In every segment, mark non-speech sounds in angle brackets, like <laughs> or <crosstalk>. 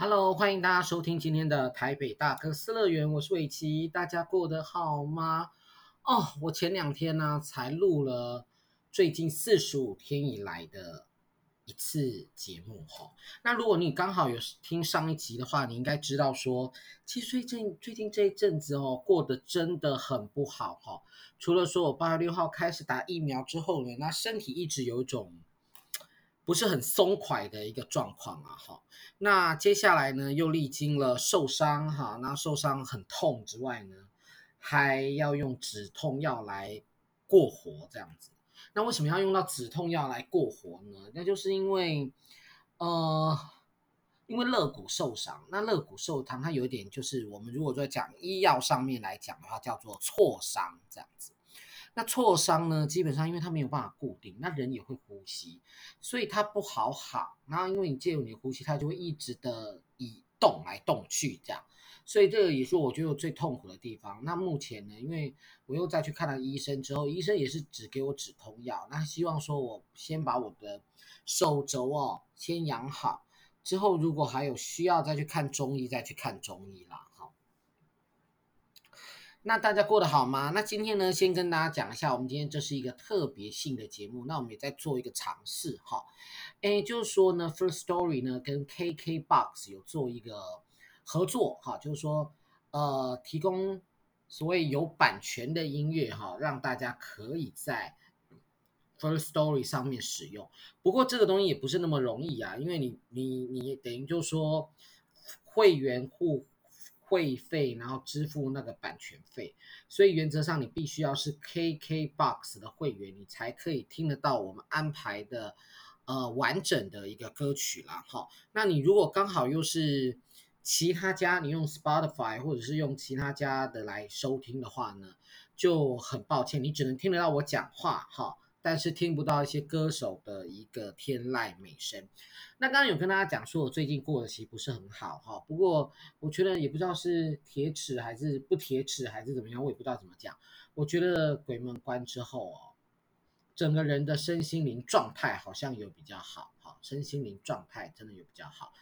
Hello，欢迎大家收听今天的台北大哥斯乐园，我是伟奇，大家过得好吗？哦，我前两天呢才录了最近四十五天以来的一次节目哈。那如果你刚好有听上一集的话，你应该知道说，其实最近最近这一阵子哦，过得真的很不好哈。除了说我八月六号开始打疫苗之后呢，那身体一直有一种。不是很松快的一个状况啊，哈。那接下来呢，又历经了受伤哈，那受伤很痛之外呢，还要用止痛药来过活这样子。那为什么要用到止痛药来过活呢？那就是因为，呃，因为肋骨受伤。那肋骨受伤，它有一点就是，我们如果在讲医药上面来讲的话，叫做挫伤这样子。那挫伤呢，基本上因为它没有办法固定，那人也会呼吸，所以它不好好。然后因为你借由你的呼吸，它就会一直的移动来动去这样，所以这个也是我觉得最痛苦的地方。那目前呢，因为我又再去看了医生之后，医生也是只给我止痛药，那希望说我先把我的手肘哦先养好，之后如果还有需要再去看中医，再去看中医啦。那大家过得好吗？那今天呢，先跟大家讲一下，我们今天这是一个特别性的节目，那我们也在做一个尝试哈。诶，就是说呢，First Story 呢跟 KKBOX 有做一个合作哈，就是说呃，提供所谓有版权的音乐哈，让大家可以在 Firstory 上面使用。不过这个东西也不是那么容易啊，因为你你你等于就是说会员户。会费，然后支付那个版权费，所以原则上你必须要是 KKBOX 的会员，你才可以听得到我们安排的呃完整的一个歌曲啦。哈。那你如果刚好又是其他家，你用 Spotify 或者是用其他家的来收听的话呢，就很抱歉，你只能听得到我讲话哈。但是听不到一些歌手的一个天籁美声。那刚刚有跟大家讲说，我最近过得其实不是很好哈。不过我觉得也不知道是铁齿还是不铁齿还是怎么样，我也不知道怎么讲。我觉得鬼门关之后哦，整个人的身心灵状态好像有比较好哈，身心灵状态真的有比较好。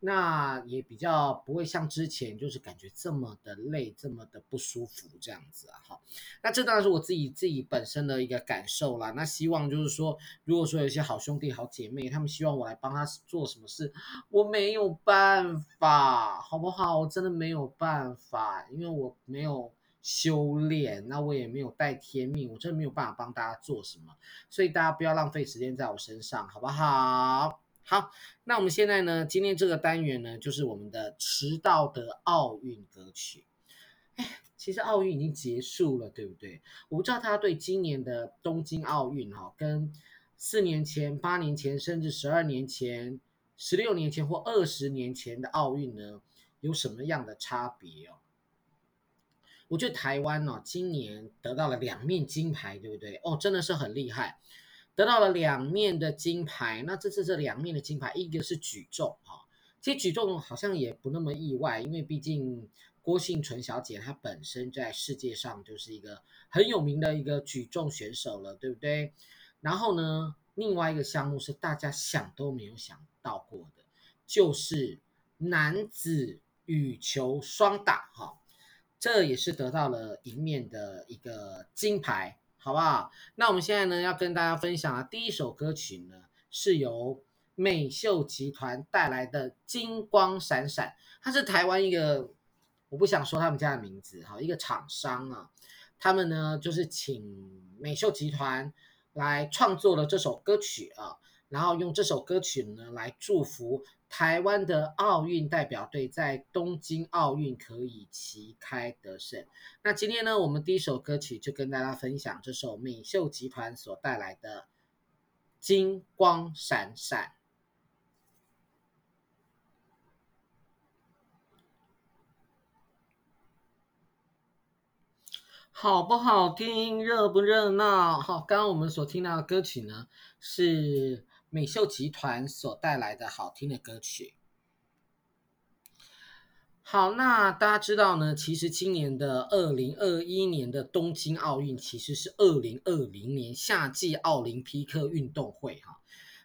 那也比较不会像之前就是感觉这么的累，这么的不舒服这样子啊，哈。那这当然是我自己自己本身的一个感受啦。那希望就是说，如果说有一些好兄弟好姐妹，他们希望我来帮他做什么事，我没有办法，好不好？我真的没有办法，因为我没有修炼，那我也没有带天命，我真的没有办法帮大家做什么。所以大家不要浪费时间在我身上，好不好？好，那我们现在呢，今天这个单元呢，就是我们的迟到的奥运歌曲。哎，其实奥运已经结束了，对不对？我不知道大家对今年的东京奥运哈，跟四年前、八年前，甚至十二年前、十六年前或二十年前的奥运呢，有什么样的差别哦？我觉得台湾呢，今年得到了两面金牌，对不对？哦，真的是很厉害。得到了两面的金牌，那这次这两面的金牌，一个是举重哈，其实举重好像也不那么意外，因为毕竟郭幸纯小姐她本身在世界上就是一个很有名的一个举重选手了，对不对？然后呢，另外一个项目是大家想都没有想到过的，就是男子羽球双打哈，这也是得到了一面的一个金牌。好不好？那我们现在呢，要跟大家分享的第一首歌曲呢，是由美秀集团带来的《金光闪闪》。它是台湾一个，我不想说他们家的名字哈，一个厂商啊，他们呢就是请美秀集团来创作了这首歌曲啊，然后用这首歌曲呢来祝福。台湾的奥运代表队在东京奥运可以旗开得胜。那今天呢，我们第一首歌曲就跟大家分享这首美秀集团所带来的《金光闪闪》，好不好听？热不热闹？好，刚刚我们所听到的歌曲呢是。美秀集团所带来的好听的歌曲。好，那大家知道呢，其实今年的二零二一年的东京奥运其实是二零二零年夏季奥林匹克运动会哈。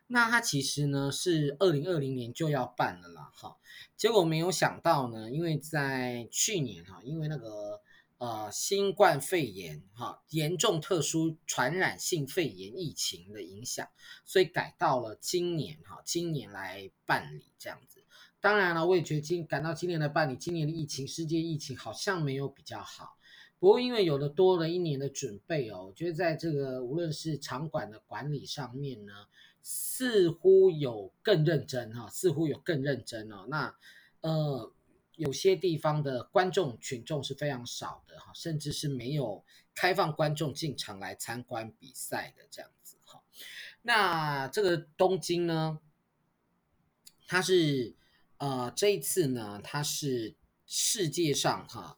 那它其实呢是二零二零年就要办了啦，哈，结果没有想到呢，因为在去年哈，因为那个呃新冠肺炎哈严重特殊传染性肺炎疫情的影响，所以改到了今年哈，今年来办理这样子。当然了，我也觉得今赶到今年来办理，今年的疫情，世界疫情好像没有比较好。不过因为有了多了一年的准备哦，我觉得在这个无论是场馆的管理上面呢。似乎有更认真哈，似乎有更认真哦。那呃，有些地方的观众群众是非常少的哈，甚至是没有开放观众进场来参观比赛的这样子哈。那这个东京呢，它是呃这一次呢，它是世界上哈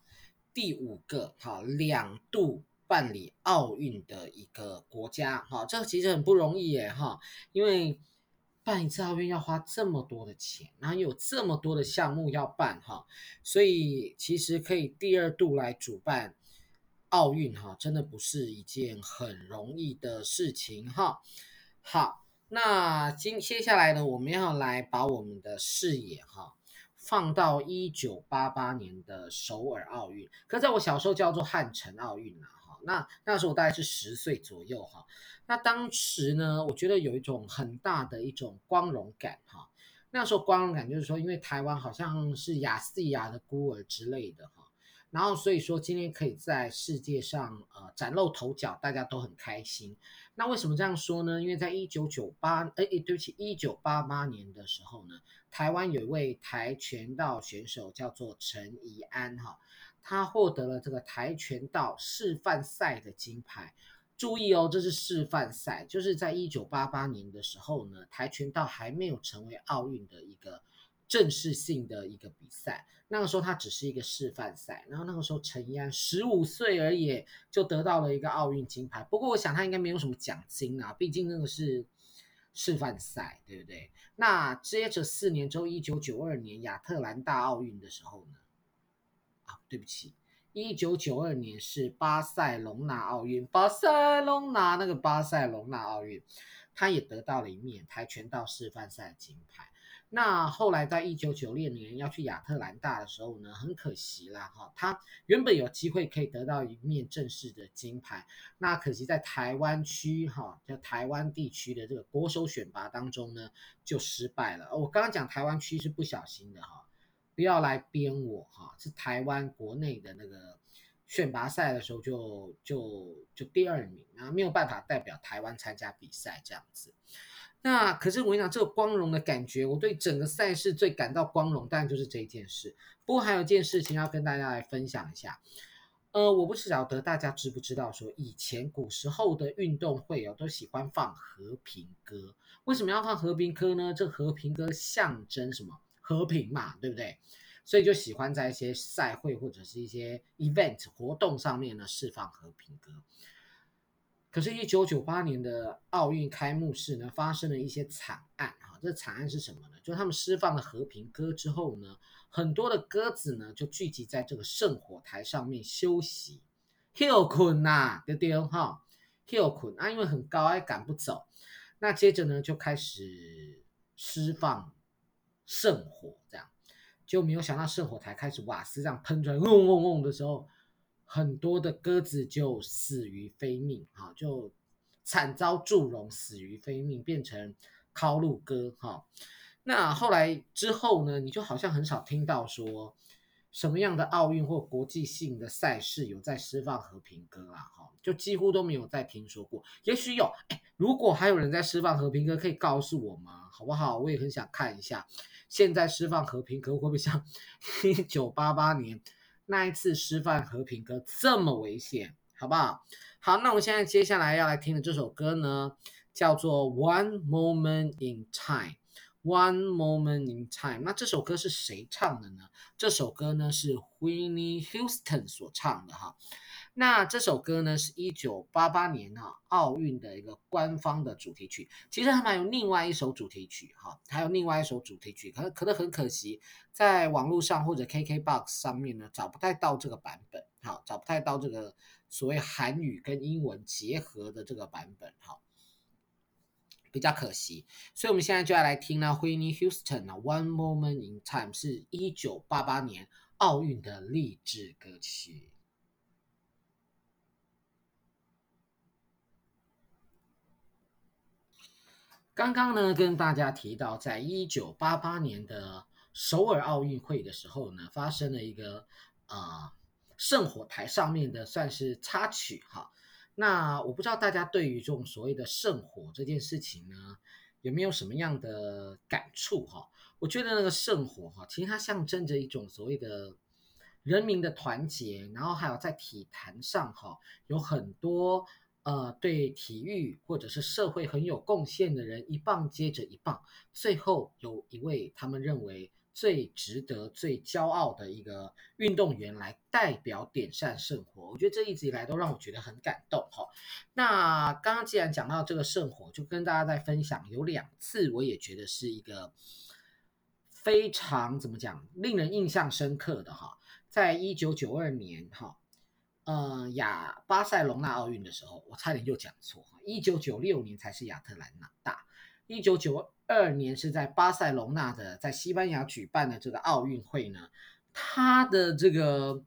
第五个哈两度。办理奥运的一个国家，哈，这个其实很不容易耶，哈，因为办一次奥运要花这么多的钱，然后有这么多的项目要办，哈，所以其实可以第二度来主办奥运，哈，真的不是一件很容易的事情，哈。好，那今接下来呢，我们要来把我们的视野，哈，放到一九八八年的首尔奥运，可在我小时候叫做汉城奥运啊。那那时候我大概是十岁左右哈，那当时呢，我觉得有一种很大的一种光荣感哈。那时候光荣感就是说，因为台湾好像是亚细亚的孤儿之类的哈，然后所以说今天可以在世界上呃崭露头角，大家都很开心。那为什么这样说呢？因为在一九九八哎对不起一九八八年的时候呢，台湾有一位跆拳道选手叫做陈怡安哈。他获得了这个跆拳道示范赛的金牌。注意哦，这是示范赛，就是在一九八八年的时候呢，跆拳道还没有成为奥运的一个正式性的一个比赛。那个时候他只是一个示范赛，然后那个时候陈怡安十五岁而已，就得到了一个奥运金牌。不过我想他应该没有什么奖金啊，毕竟那个是示范赛，对不对？那接着四年之后，一九九二年亚特兰大奥运的时候呢？对不起，一九九二年是巴塞隆纳奥运，巴塞隆纳那个巴塞隆纳奥运，他也得到了一面跆拳道示范赛金牌。那后来在一九九六年要去亚特兰大的时候呢，很可惜啦哈，他原本有机会可以得到一面正式的金牌，那可惜在台湾区哈，在台湾地区的这个国手选拔当中呢，就失败了。我刚刚讲台湾区是不小心的哈。不要来编我哈，是台湾国内的那个选拔赛的时候就就就第二名啊，没有办法代表台湾参加比赛这样子。那可是我跟你讲，这个光荣的感觉，我对整个赛事最感到光荣，当然就是这一件事。不过还有一件事情要跟大家来分享一下，呃，我不晓得大家知不知道，说以前古时候的运动会哦，都喜欢放和平歌。为什么要放和平歌呢？这和平歌象征什么？和平嘛，对不对？所以就喜欢在一些赛会或者是一些 event 活动上面呢释放和平歌。可是，一九九八年的奥运开幕式呢，发生了一些惨案哈。这惨案是什么呢？就他们释放了和平歌之后呢，很多的鸽子呢就聚集在这个圣火台上面休息，hill 困呐，丢丢哈，，hill 困啊，因为很高，还赶不走。那接着呢，就开始释放。圣火这样，就没有想到圣火才开始瓦斯这样喷出来，嗡嗡嗡的时候，很多的鸽子就死于非命，哈，就惨遭祝融，死于非命，变成烤乳鸽，哈。那后来之后呢，你就好像很少听到说什么样的奥运或国际性的赛事有在释放和平鸽啊，哈，就几乎都没有再听说过。也许有，哎，如果还有人在释放和平鸽，可以告诉我吗？好不好？我也很想看一下。现在释放和平歌会不会像 <laughs> 一九八八年那一次释放和平歌这么危险？好不好？好，那我们现在接下来要来听的这首歌呢，叫做《One Moment in Time》。One Moment in Time。那这首歌是谁唱的呢？这首歌呢是 Whitney Houston 所唱的哈。那这首歌呢，是一九八八年哈奥运的一个官方的主题曲。其实还有另外一首主题曲哈，还有另外一首主题曲，可可能很可惜，在网络上或者 KKBOX 上面呢找不太到这个版本，哈，找不太到这个所谓韩语跟英文结合的这个版本，哈。比较可惜。所以我们现在就要来听呢，Whitney Houston 啊，《One Moment in Time》是一九八八年奥运的励志歌曲。刚刚呢，跟大家提到，在一九八八年的首尔奥运会的时候呢，发生了一个啊，圣火台上面的算是插曲哈。那我不知道大家对于这种所谓的圣火这件事情呢，有没有什么样的感触哈？我觉得那个圣火哈，其实它象征着一种所谓的人民的团结，然后还有在体坛上哈，有很多。呃，对体育或者是社会很有贡献的人，一棒接着一棒，最后有一位他们认为最值得、最骄傲的一个运动员来代表点燃圣火。我觉得这一直以来都让我觉得很感动哈。那刚刚既然讲到这个圣火，就跟大家在分享，有两次我也觉得是一个非常怎么讲，令人印象深刻的哈，在一九九二年哈。呃，亚巴塞隆纳奥运的时候，我差点就讲错。一九九六年才是亚特兰大，一九九二年是在巴塞隆纳的，在西班牙举办的这个奥运会呢，它的这个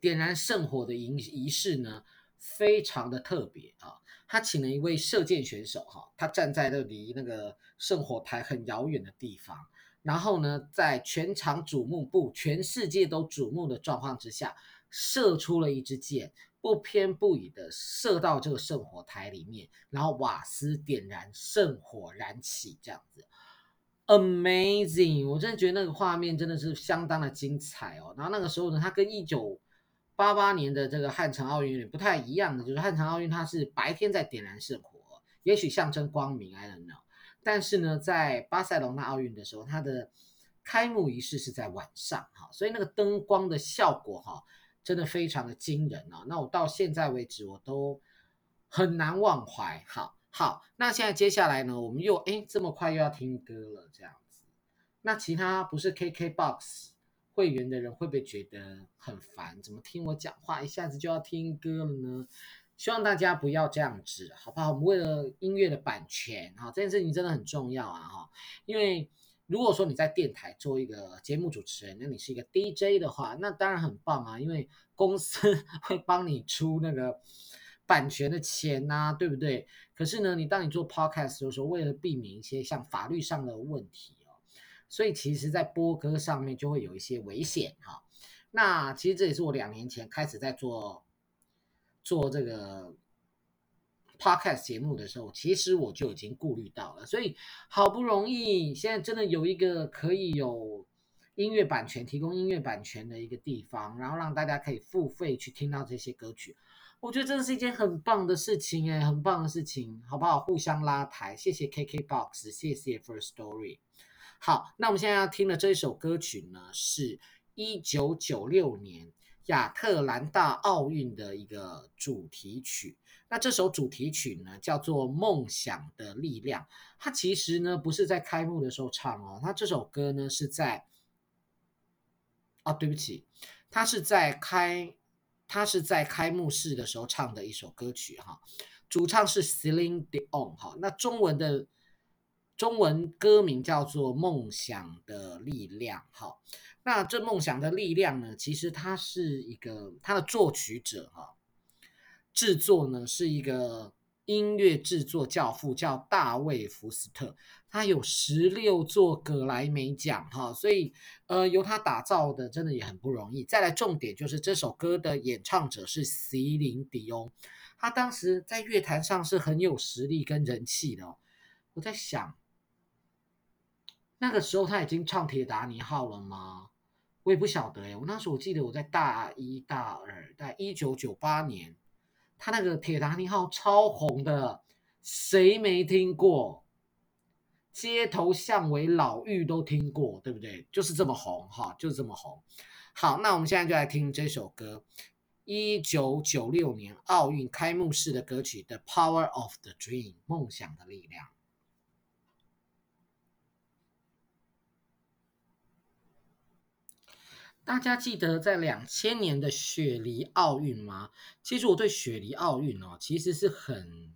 点燃圣火的仪仪式呢，非常的特别啊。他请了一位射箭选手哈，他站在那离那个圣火台很遥远的地方，然后呢，在全场瞩目不，全世界都瞩目的状况之下。射出了一支箭，不偏不倚的射到这个圣火台里面，然后瓦斯点燃，圣火燃起，这样子，amazing！我真的觉得那个画面真的是相当的精彩哦。然后那个时候呢，它跟一九八八年的这个汉城奥运有点不太一样的，就是汉城奥运它是白天在点燃圣火，也许象征光明，I don't know。但是呢，在巴塞隆纳奥运的时候，它的开幕仪式是在晚上，哈，所以那个灯光的效果，哈。真的非常的惊人啊！那我到现在为止我都很难忘怀。好，好，那现在接下来呢，我们又哎这么快又要听歌了，这样子。那其他不是 KKBOX 会员的人会不会觉得很烦？怎么听我讲话一下子就要听歌了呢？希望大家不要这样子，好不好？我们为了音乐的版权，哈，这件事情真的很重要啊，哈，因为。如果说你在电台做一个节目主持人，那你是一个 DJ 的话，那当然很棒啊，因为公司 <laughs> 会帮你出那个版权的钱呐、对不对？可是呢，你当你做 Podcast 的时候，为了避免一些像法律上的问题哦，所以其实在播歌上面就会有一些危险哈。那其实这也是我两年前开始在做做这个。Podcast 节目的时候，其实我就已经顾虑到了，所以好不容易现在真的有一个可以有音乐版权、提供音乐版权的一个地方，然后让大家可以付费去听到这些歌曲，我觉得真的是一件很棒的事情哎，很棒的事情，好不好？互相拉抬，谢谢 KKBOX，谢谢 First Story。好，那我们现在要听的这一首歌曲呢，是一九九六年亚特兰大奥运的一个主题曲。那这首主题曲呢，叫做《梦想的力量》。它其实呢，不是在开幕的时候唱哦，它这首歌呢是在……哦，对不起，它是在开，它是在开幕式的时候唱的一首歌曲哈。主唱是 Celine Dion 哈。那中文的中文歌名叫做《梦想的力量》哈。那这《梦想的力量》呢，其实它是一个它的作曲者哈。制作呢是一个音乐制作教父，叫大卫福斯特，他有十六座葛莱美奖哈，所以呃由他打造的真的也很不容易。再来重点就是这首歌的演唱者是席琳迪翁，他当时在乐坛上是很有实力跟人气的。我在想，那个时候他已经唱《铁达尼号》了吗？我也不晓得诶，我那时候我记得我在大一大二，在一九九八年。他那个铁达尼号超红的，谁没听过？街头巷尾老妪都听过，对不对？就是这么红哈，就是这么红。好，那我们现在就来听这首歌，一九九六年奥运开幕式的歌曲《The Power of the Dream》，梦想的力量。大家记得在两千年的雪梨奥运吗？其实我对雪梨奥运哦，其实是很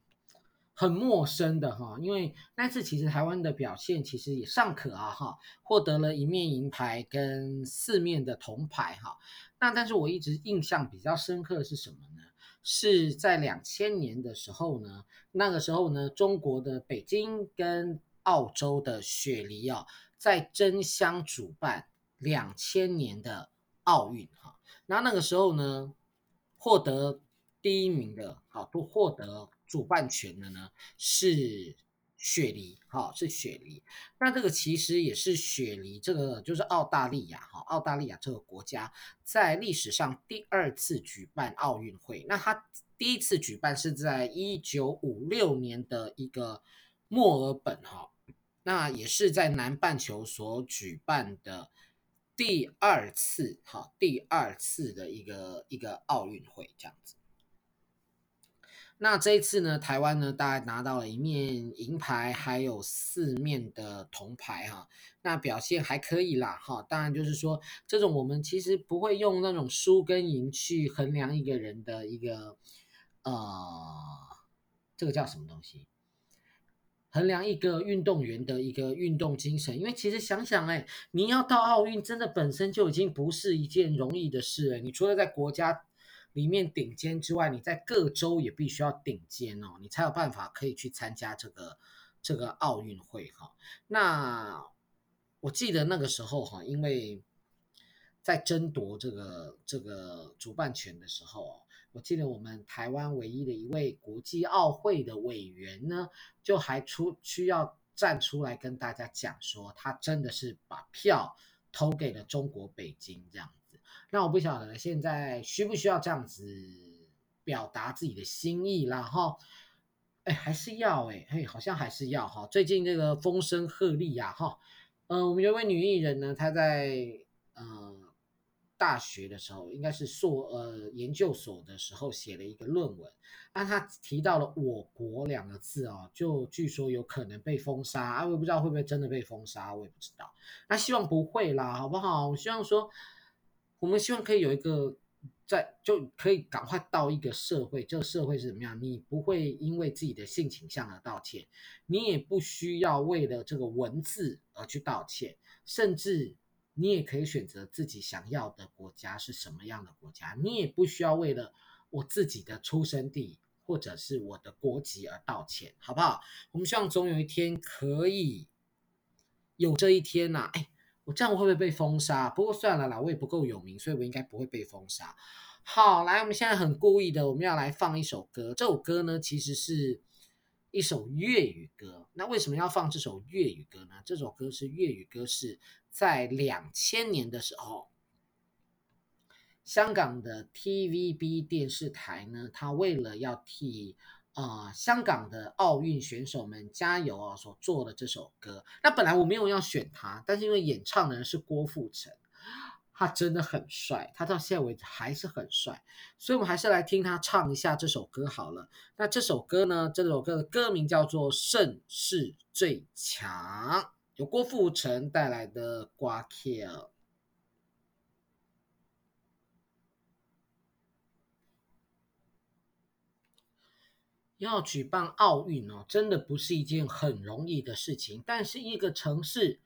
很陌生的哈，因为那次其实台湾的表现其实也尚可啊哈，获得了一面银牌跟四面的铜牌哈。那但是我一直印象比较深刻的是什么呢？是在两千年的时候呢，那个时候呢，中国的北京跟澳洲的雪梨啊，在争相主办两千年的奥运哈。那那个时候呢，获得第一名的，好，都获得。主办权的呢是雪梨，哈，是雪梨。那这个其实也是雪梨，这个就是澳大利亚，哈，澳大利亚这个国家在历史上第二次举办奥运会。那它第一次举办是在一九五六年的一个墨尔本，哈，那也是在南半球所举办的第二次，哈，第二次的一个一个奥运会，这样子。那这一次呢，台湾呢，大概拿到了一面银牌，还有四面的铜牌哈。那表现还可以啦哈。当然就是说，这种我们其实不会用那种输跟赢去衡量一个人的一个呃，这个叫什么东西？衡量一个运动员的一个运动精神。因为其实想想哎，你要到奥运，真的本身就已经不是一件容易的事了。你除了在国家。里面顶尖之外，你在各州也必须要顶尖哦，你才有办法可以去参加这个这个奥运会哈。那我记得那个时候哈，因为在争夺这个这个主办权的时候，我记得我们台湾唯一的一位国际奥会的委员呢，就还出需要站出来跟大家讲说，他真的是把票投给了中国北京这样子。那我不晓得现在需不需要这样子表达自己的心意啦哈？哎，还是要哎，嘿，好像还是要哈。最近这个风声鹤唳呀哈，嗯、我们有位女艺人呢，她在呃大学的时候，应该是硕呃研究所的时候写了一个论文，那他提到了“我国”两个字哦，就据说有可能被封杀啊，我也不知道会不会真的被封杀，我也不知道。那希望不会啦，好不好？我希望说。我们希望可以有一个在，就可以赶快到一个社会，这个社会是怎么样？你不会因为自己的性倾向而道歉，你也不需要为了这个文字而去道歉，甚至你也可以选择自己想要的国家是什么样的国家，你也不需要为了我自己的出生地或者是我的国籍而道歉，好不好？我们希望总有一天可以有这一天呐，哎。我这样会不会被封杀？不过算了啦，我也不够有名，所以我应该不会被封杀。好，来，我们现在很故意的，我们要来放一首歌。这首歌呢，其实是一首粤语歌。那为什么要放这首粤语歌呢？这首歌是粤语歌，是在两千年的时候，香港的 TVB 电视台呢，它为了要替啊、香港的奥运选手们加油啊！所做的这首歌，那本来我没有要选他，但是因为演唱的人是郭富城，他真的很帅，他到现在为止还是很帅，所以我们还是来听他唱一下这首歌好了。那这首歌呢，这首歌的歌名叫做《盛世最强》，由郭富城带来的瓜 kill。要举办奥运哦，真的不是一件很容易的事情。但是一个城市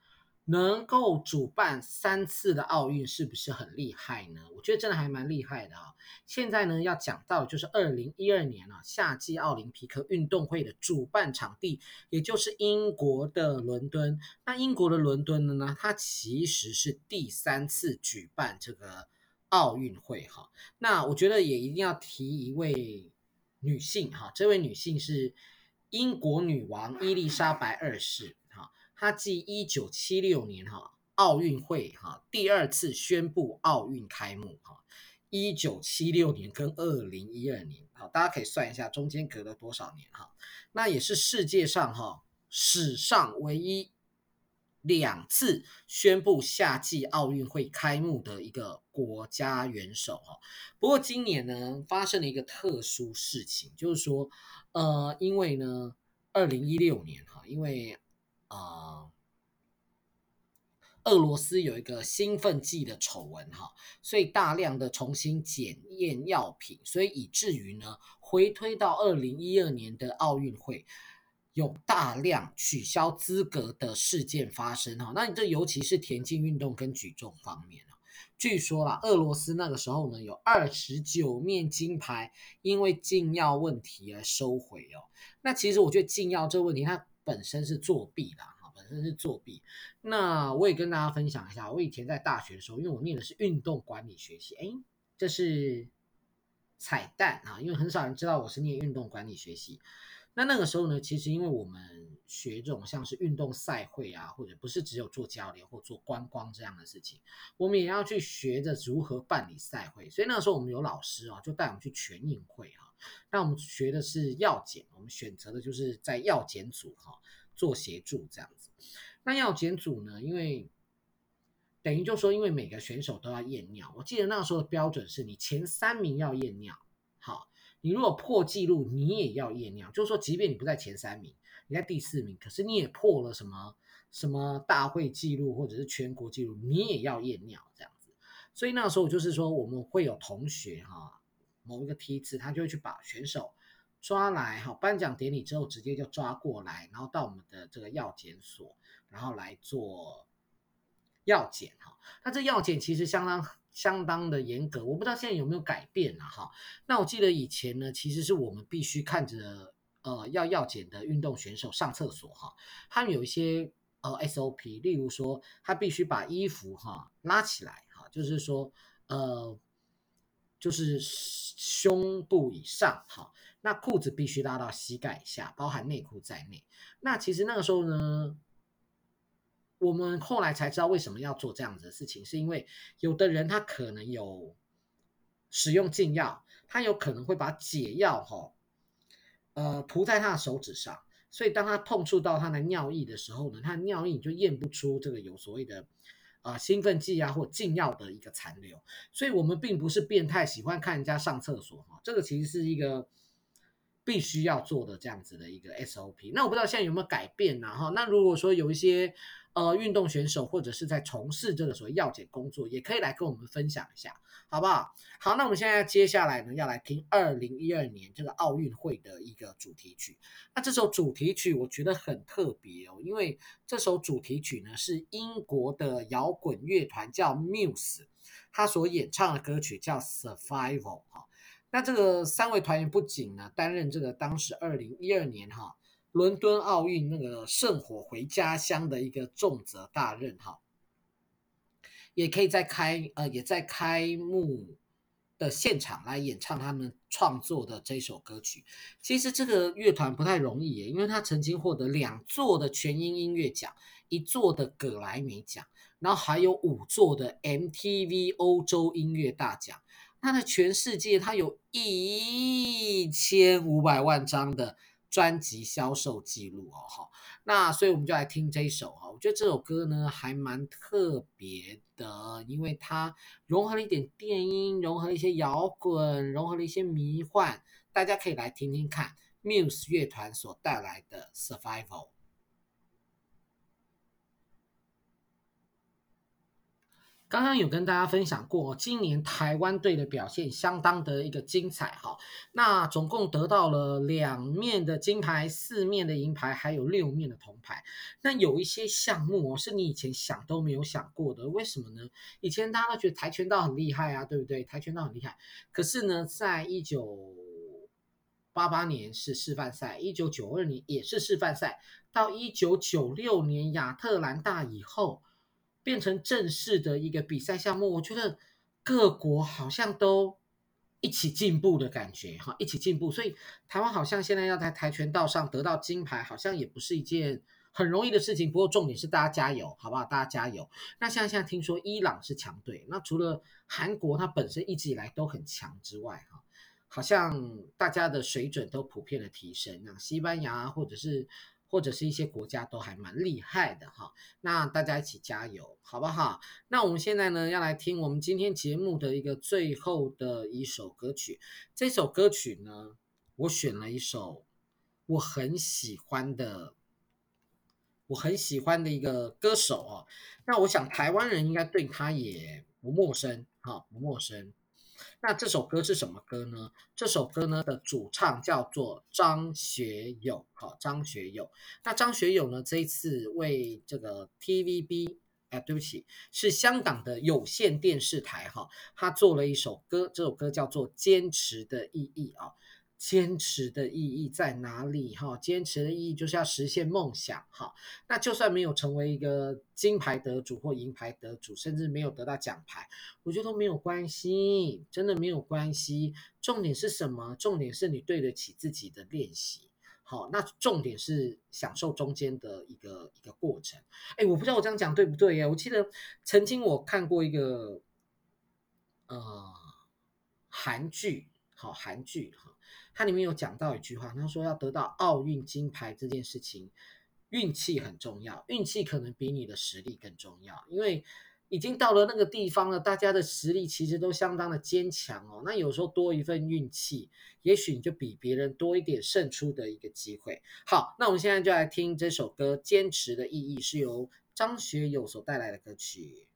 能够主办三次的奥运，是不是很厉害呢？我觉得真的还蛮厉害的啊。现在呢，要讲到就是二零一二年啊，夏季奥林匹克运动会的主办场地，也就是英国的伦敦。那英国的伦敦呢，它其实是第三次举办这个奥运会哈。那我觉得也一定要提一位。女性哈，这位女性是英国女王伊丽莎白二世他，继一九七六年哈奥运会哈第二次宣布奥运开幕哈，一九七六年跟二零一二年好，大家可以算一下中间隔了多少年哈，那也是世界上哈史上唯一。两次宣布夏季奥运会开幕的一个国家元首哈，不过今年呢发生了一个特殊事情，就是说，呃，因为呢，二零一六年哈，因为，俄罗斯有一个兴奋剂的丑闻哈，所以大量的重新检验药品，所以以至于呢，回推到二零一二年的奥运会，有大量取消资格的事件发生哈。那你这尤其是田径运动跟举重方面。据说啦，俄罗斯那个时候呢，有二十九面金牌因为禁药问题而收回哦。那其实我觉得禁药这个问题，它本身是作弊啦，身是作弊。那我也跟大家分享一下，我以前在大学的时候，因为我念的是运动管理学系，哎，这是彩蛋啊，因为很少人知道我是念运动管理学系。那那个时候呢，其实因为我们学这种像是运动赛会啊，或者不是只有做交流或做观光这样的事情，我们也要去学着如何办理赛会。所以那个时候我们有老师啊，就带我们去全运会哈。那我们学的是药检，我们选择的就是在药检组哈做协助这样子。那药检组呢，因为等于就说，因为每个选手都要验尿，我记得那时候的标准是你前三名要验尿，好。你如果破纪录，你也要验尿。就是说，即便你不在前三名，你在第四名，可是你也破了什么什么大会纪录或者是全国纪录，你也要验尿这样子。所以那时候就是说，我们会有同学哈，某一个梯次，他就会去把选手抓来哈，颁奖典礼之后直接就抓过来，然后到我们的这个药检所，然后来做药检哈。那这药检其实相当。相当的严格，我不知道现在有没有改变了哈。那我记得以前呢，其实是我们必须看着呃要药检的运动选手上厕所哈，他们有一些呃 SOP，例如说他必须把衣服哈拉起来哈，就是说呃就是胸部以上哈，那裤子必须拉到膝盖以下，包含内裤在内。那其实那个时候呢。我们后来才知道为什么要做这样子的事情，是因为有的人他可能有使用禁药，他有可能会把解药哈，呃涂在他的手指上，所以当他碰触到他的尿液的时候呢，他的尿液就验不出这个有所谓的啊、兴奋剂啊或禁药的一个残留，所以我们并不是变态喜欢看人家上厕所哈，这个其实是一个必须要做的这样子的一个 SOP。那我不知道现在有没有改变呢哈？那如果说有一些。呃，运动选手或者是在从事这个所谓药检工作，也可以来跟我们分享一下，好不好？好，那我们现在接下来呢，要来听二零一二年这个奥运会的一个主题曲。那这首主题曲我觉得很特别哦，因为这首主题曲呢是英国的摇滚乐团叫 Muse，他所演唱的歌曲叫 Survival 哈。那这个三位团员不仅呢担任这个当时二零一二年哈。伦敦奥运那个圣火回家乡的一个重责大任哈，也可以在开呃也在开幕的现场来演唱他们创作的这首歌曲。其实这个乐团不太容易耶，因为他曾经获得两座的全英音乐奖，一座的葛莱美奖，然后还有五座的 MTV 欧洲音乐大奖。他的全世界他有一千五百万张的。专辑销售记录哦，哈，那所以我们就来听这一首哈，我觉得这首歌呢还蛮特别的，因为它融合了一点电音，融合了一些摇滚，融合了一些迷幻，大家可以来听听看 Muse 乐团所带来的 Survival。刚刚有跟大家分享过，今年台湾队的表现相当的一个精彩哈。那总共得到了两面的金牌、四面的银牌，还有六面的铜牌。那有一些项目哦，是你以前想都没有想过的，为什么呢？以前大家都觉得跆拳道很厉害啊，对不对？跆拳道很厉害。可是呢，在一九八八年是示范赛，一九九二年也是示范赛，到一九九六年亚特兰大以后。变成正式的一个比赛项目，我觉得各国好像都一起进步的感觉哈，一起进步。所以台湾好像现在要在跆拳道上得到金牌，好像也不是一件很容易的事情。不过重点是大家加油，好不好？大家加油。那像现在听说伊朗是强队，那除了韩国它本身一直以来都很强之外，哈，好像大家的水准都普遍的提升。那西班牙或者是。或者是一些国家都还蛮厉害的哈，那大家一起加油，好不好？那我们现在呢，要来听我们今天节目的一个最后的一首歌曲。这首歌曲呢，我选了一首我很喜欢的，我很喜欢的一个歌手哦。那我想台湾人应该对他也不陌生哈，不陌生。那这首歌是什么歌呢？这首歌呢的主唱叫做张学友，好，张学友。那张学友呢这一次为这个 TVB，哎，对不起，是香港的有线电视台哈，他做了一首歌，这首歌叫做《坚持的意义》啊。坚持的意义在哪里？哈，坚持的意义就是要实现梦想。哈，那就算没有成为一个金牌得主或银牌得主，甚至没有得到奖牌，我觉得都没有关系，真的没有关系。重点是什么？重点是你对得起自己的练习。好，那重点是享受中间的一个一个过程。哎，我不知道我这样讲对不对呀？我记得曾经我看过一个呃韩剧，好韩剧哈。它里面有讲到一句话，他说要得到奥运金牌这件事情，运气很重要，运气可能比你的实力更重要，因为已经到了那个地方了，大家的实力其实都相当的坚强哦。那有时候多一份运气，也许你就比别人多一点胜出的一个机会。好，那我们现在就来听这首歌《坚持的意义》，是由张学友所带来的歌曲。